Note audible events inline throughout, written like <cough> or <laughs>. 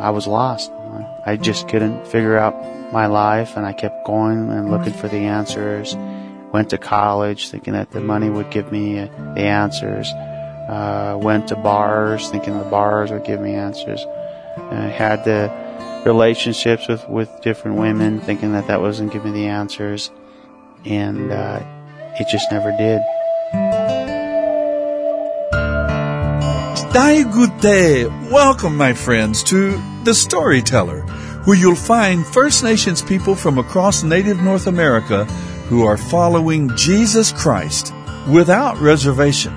I was lost. I just couldn't figure out my life and I kept going and looking for the answers. Went to college thinking that the money would give me uh, the answers. Uh, went to bars thinking the bars would give me answers. Uh, had the relationships with, with different women thinking that that wasn't giving me the answers. And, uh, it just never did. Daigute! Welcome, my friends, to The Storyteller, where you'll find First Nations people from across native North America who are following Jesus Christ without reservation.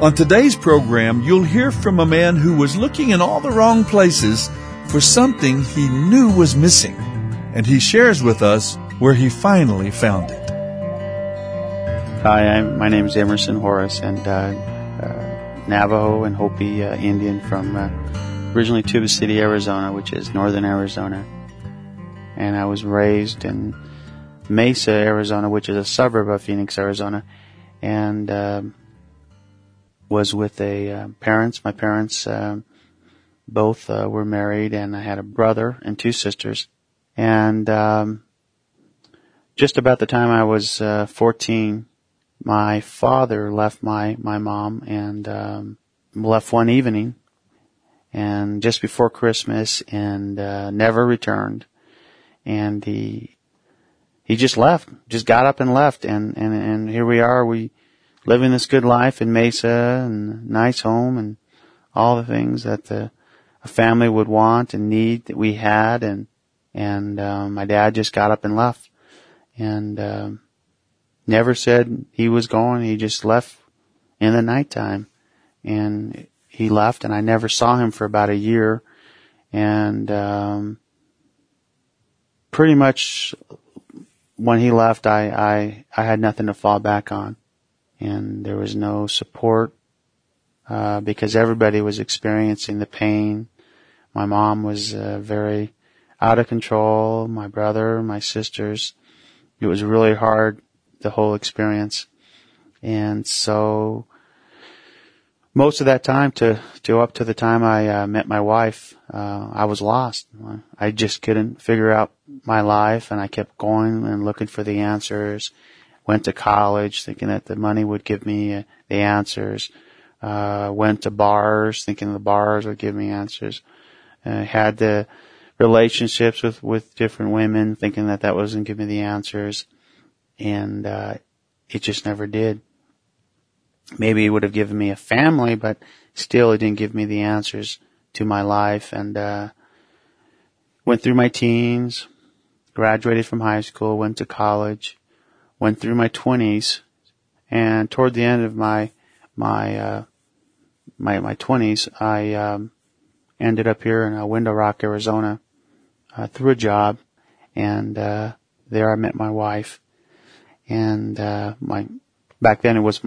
On today's program, you'll hear from a man who was looking in all the wrong places for something he knew was missing, and he shares with us where he finally found it. Hi, I'm, my name is Emerson Horace, and uh, Navajo and Hopi uh, Indian from uh, originally Tuba City, Arizona, which is northern Arizona. And I was raised in Mesa, Arizona, which is a suburb of Phoenix, Arizona, and um, was with a uh, parents. My parents um, both uh, were married, and I had a brother and two sisters. And um, just about the time I was uh, 14, my father left my my mom and um, left one evening, and just before Christmas, and uh, never returned. And he he just left, just got up and left, and and and here we are. We living this good life in Mesa and nice home and all the things that the a family would want and need that we had and and um, my dad just got up and left and um, never said he was going he just left in the nighttime. And he left and I never saw him for about a year. And um, pretty much when he left I, I I had nothing to fall back on. And there was no support uh, because everybody was experiencing the pain. My mom was uh, very out of control. My brother, my sisters. It was really hard, the whole experience. And so, most of that time to, to up to the time I uh, met my wife, uh, I was lost. I just couldn't figure out my life and I kept going and looking for the answers. Went to college thinking that the money would give me uh, the answers. Uh, went to bars thinking the bars would give me answers uh, had the relationships with with different women, thinking that that wasn't giving me the answers, and uh, it just never did. Maybe it would have given me a family, but still, it didn't give me the answers to my life. And uh, went through my teens, graduated from high school, went to college, went through my twenties, and toward the end of my my uh, my my twenties, I um, ended up here in uh, Window Rock, Arizona, uh, through a job, and uh, there I met my wife, and uh, my back then it was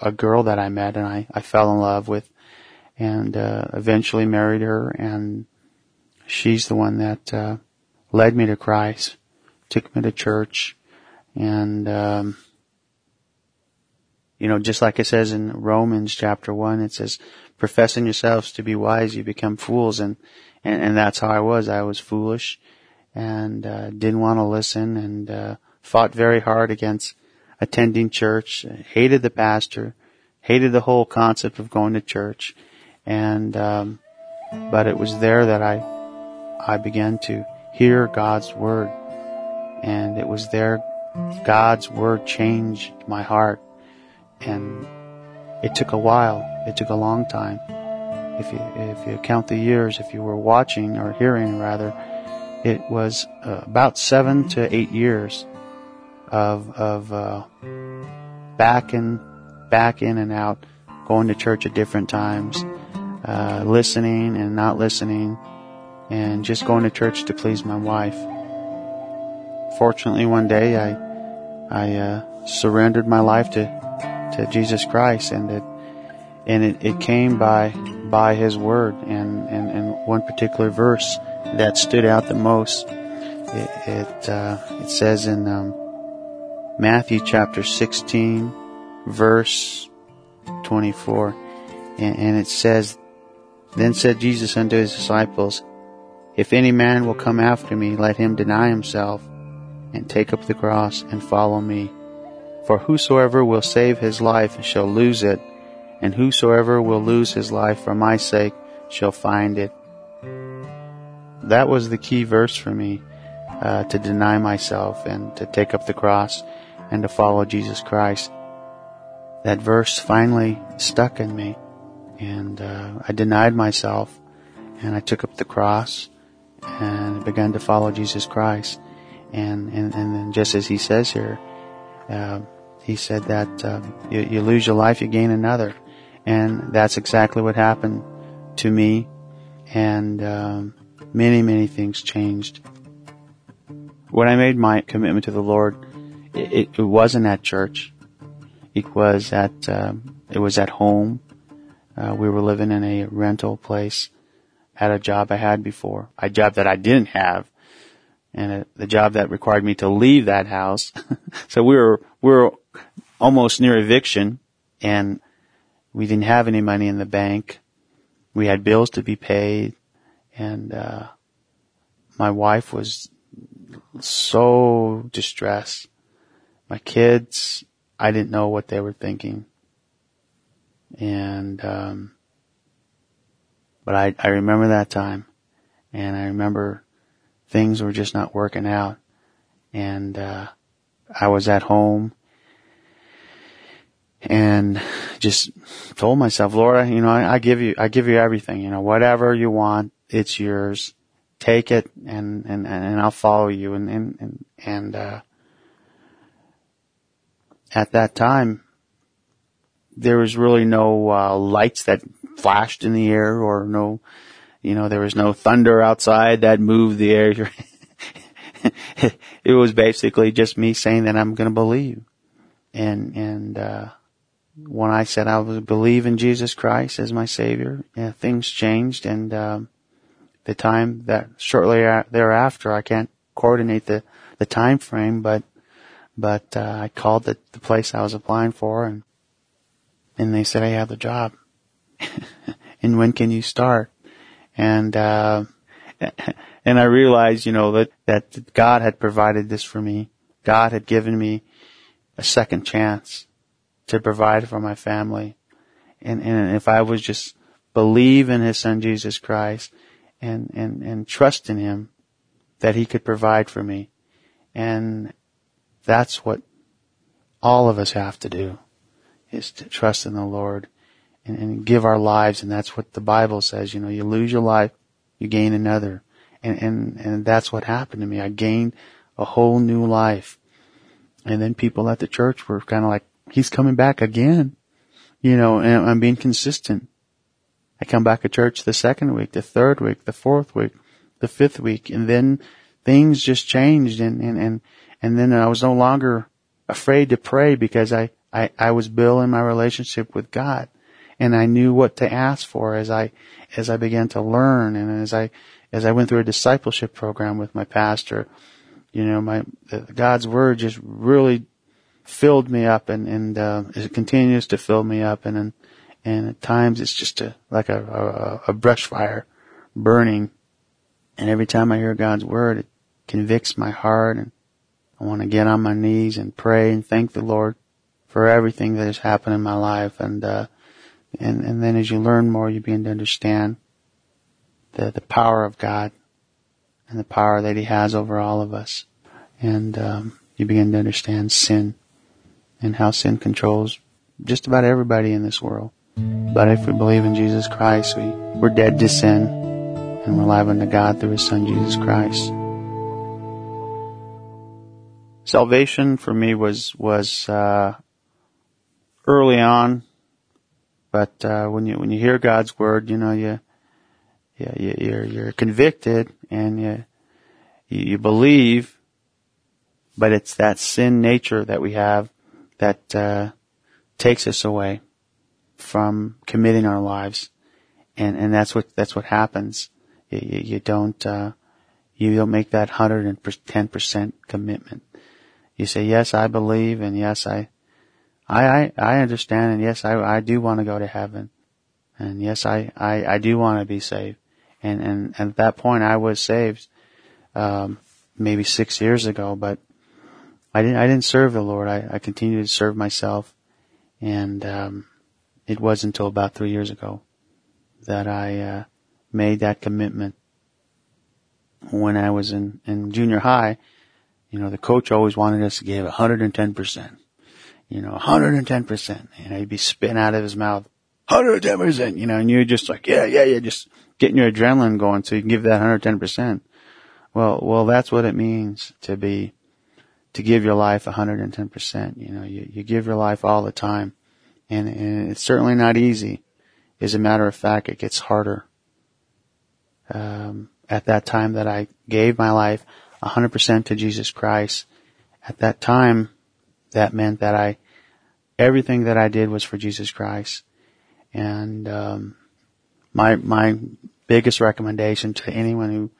a girl that I met and I, I fell in love with, and uh, eventually married her, and she's the one that uh, led me to Christ, took me to church, and um, you know, just like it says in Romans chapter one, it says, professing yourselves to be wise, you become fools. And, and, and that's how I was. I was foolish and, uh, didn't want to listen and, uh, fought very hard against attending church, hated the pastor, hated the whole concept of going to church. And, um, but it was there that I, I began to hear God's word. And it was there God's word changed my heart. And it took a while. It took a long time. If you, if you count the years, if you were watching or hearing rather, it was uh, about seven to eight years of, of, uh, back and, back in and out, going to church at different times, uh, listening and not listening, and just going to church to please my wife. Fortunately, one day I, I, uh, surrendered my life to to Jesus Christ and it and it, it came by by his word and, and, and one particular verse that stood out the most it it, uh, it says in um, Matthew chapter 16 verse 24 and, and it says then said Jesus unto his disciples If any man will come after me, let him deny himself and take up the cross and follow me. For whosoever will save his life shall lose it, and whosoever will lose his life for my sake shall find it. That was the key verse for me, uh, to deny myself and to take up the cross and to follow Jesus Christ. That verse finally stuck in me, and uh, I denied myself, and I took up the cross and began to follow Jesus Christ. And and and then just as he says here, uh, he said that uh, you, you lose your life, you gain another, and that's exactly what happened to me. And um, many many things changed. When I made my commitment to the Lord, it, it wasn't at church. It was at uh, it was at home. Uh, we were living in a rental place at a job I had before, a job that I didn't have, and a, the job that required me to leave that house. <laughs> so we were we were almost near eviction, and we didn't have any money in the bank. We had bills to be paid, and uh, my wife was so distressed. My kids, I didn't know what they were thinking, and um, but I I remember that time, and I remember things were just not working out. And, uh, I was at home and just told myself, Lord, you know, I, I give you, I give you everything, you know, whatever you want, it's yours. Take it and, and, and I'll follow you. And, and, and, and uh, at that time, there was really no, uh, lights that flashed in the air or no, you know, there was no thunder outside that moved the air. <laughs> it was basically just me saying that I'm going to believe. And, and, uh, when I said I would believe in Jesus Christ as my Savior, yeah, things changed and, um, the time that shortly thereafter, I can't coordinate the, the time frame, but, but, uh, I called the, the place I was applying for and, and they said, I have the job. <laughs> and when can you start? and uh, <laughs> and I realized, you know, that that God had provided this for me. God had given me a second chance to provide for my family, and and if I was just believe in His Son Jesus Christ and and and trust in Him, that He could provide for me, and that's what all of us have to do, is to trust in the Lord and, and give our lives. And that's what the Bible says. You know, you lose your life, you gain another. And, and, and that's what happened to me. I gained a whole new life. And then people at the church were kind of like, he's coming back again. You know, and I'm being consistent. I come back to church the second week, the third week, the fourth week, the fifth week, and then things just changed and, and, and, and then I was no longer afraid to pray because I, I, I was building my relationship with God and I knew what to ask for as I as I began to learn and as I as I went through a discipleship program with my pastor. You know, my God's word just really filled me up, and and uh, it continues to fill me up, and and, and at times it's just a like a, a a brush fire burning, and every time I hear God's word, it convicts my heart, and I want to get on my knees and pray and thank the Lord for everything that has happened in my life, and uh, and, and then as you learn more, you begin to understand the, the power of God and the power that He has over all of us. And um, you begin to understand sin and how sin controls just about everybody in this world. But if we believe in Jesus Christ, we, we're dead to sin and we're alive unto God through His Son, Jesus Christ. Salvation for me was, was, uh, early on but uh, when you when you hear God's word, you know you, yeah, you, you're you're convicted and you you believe, but it's that sin nature that we have that uh, takes us away from committing our lives, and and that's what that's what happens. You, you, you don't uh, you don't make that hundred and ten percent commitment. You say yes, I believe, and yes, I I, I, I understand and yes, I, I do want to go to heaven. And yes, I, I, I do want to be saved. And, and, and at that point I was saved, um, maybe six years ago, but I didn't, I didn't serve the Lord. I, I continued to serve myself. And, um, it wasn't until about three years ago that I, uh, made that commitment. When I was in, in junior high, you know, the coach always wanted us to give 110%. You know, 110%. You know, he'd be spitting out of his mouth, 110%, you know, and you're just like, yeah, yeah, yeah, just getting your adrenaline going so you can give that 110%. Well, well, that's what it means to be, to give your life 110%. You know, you, you give your life all the time. And, and it's certainly not easy. As a matter of fact, it gets harder. Um, at that time that I gave my life 100% to Jesus Christ, at that time, that meant that I, everything that I did was for Jesus Christ. And, um, my, my biggest recommendation to anyone who,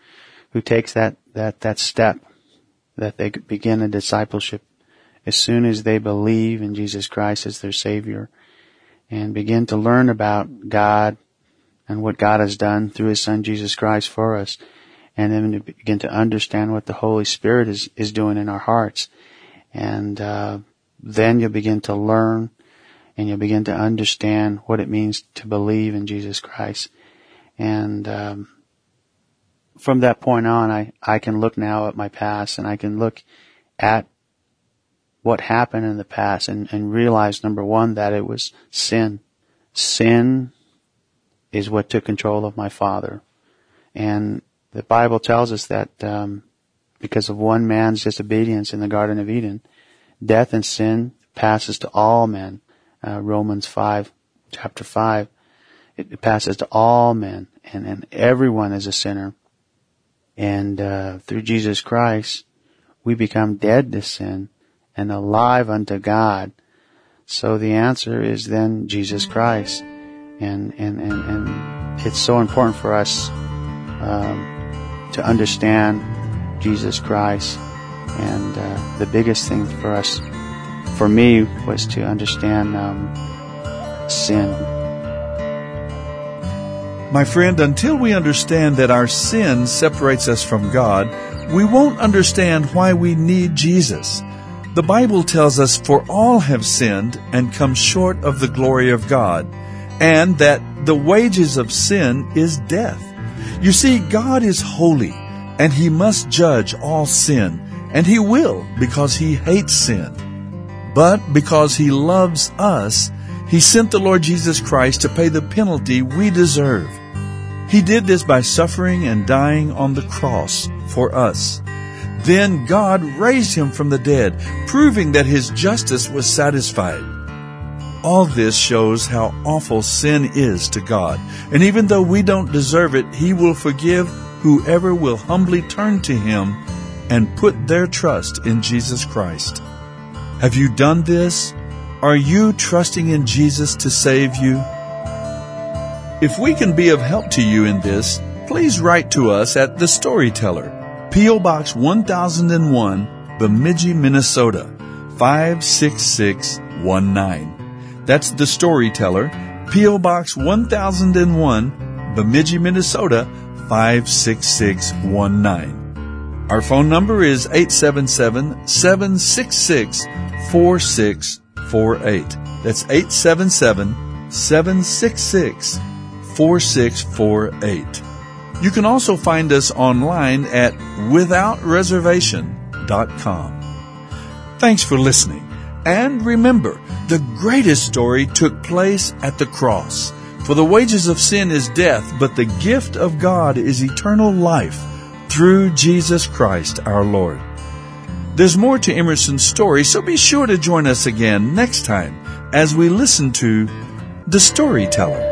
who takes that, that, that step, that they begin a discipleship as soon as they believe in Jesus Christ as their Savior and begin to learn about God and what God has done through His Son Jesus Christ for us and then begin to understand what the Holy Spirit is, is doing in our hearts. And, uh, then you'll begin to learn and you'll begin to understand what it means to believe in Jesus Christ. And, um, from that point on, I, I can look now at my past and I can look at what happened in the past and, and realize number one, that it was sin. Sin is what took control of my father. And the Bible tells us that um, because of one man's disobedience in the Garden of Eden, death and sin passes to all men. Uh, Romans 5, chapter 5. It, passes to all men, and, and everyone is a sinner. And uh, through Jesus Christ, we become dead to sin and alive unto God. So the answer is then Jesus Christ. And, and, and, and it's so important for us um, to understand Jesus Christ. And uh, the biggest thing for us, for me, was to understand um, sin. My friend, until we understand that our sin separates us from God, we won't understand why we need Jesus. The Bible tells us, For all have sinned and come short of the glory of God, and that the wages of sin is death. You see, God is holy, and He must judge all sin, and He will because He hates sin. But because He loves us, He sent the Lord Jesus Christ to pay the penalty we deserve. He did this by suffering and dying on the cross for us. Then God raised him from the dead, proving that his justice was satisfied. All this shows how awful sin is to God. And even though we don't deserve it, He will forgive whoever will humbly turn to Him and put their trust in Jesus Christ. Have you done this? Are you trusting in Jesus to save you? If we can be of help to you in this, please write to us at The Storyteller, P.O. Box 1001, Bemidji, Minnesota 56619. That's The Storyteller, P.O. Box 1001, Bemidji, Minnesota 56619. Our phone number is 877 766 4648. That's 877 766 4648. You can also find us online at withoutreservation.com. Thanks for listening. And remember, the greatest story took place at the cross. For the wages of sin is death, but the gift of God is eternal life through Jesus Christ our Lord. There's more to Emerson's story, so be sure to join us again next time as we listen to The Storyteller.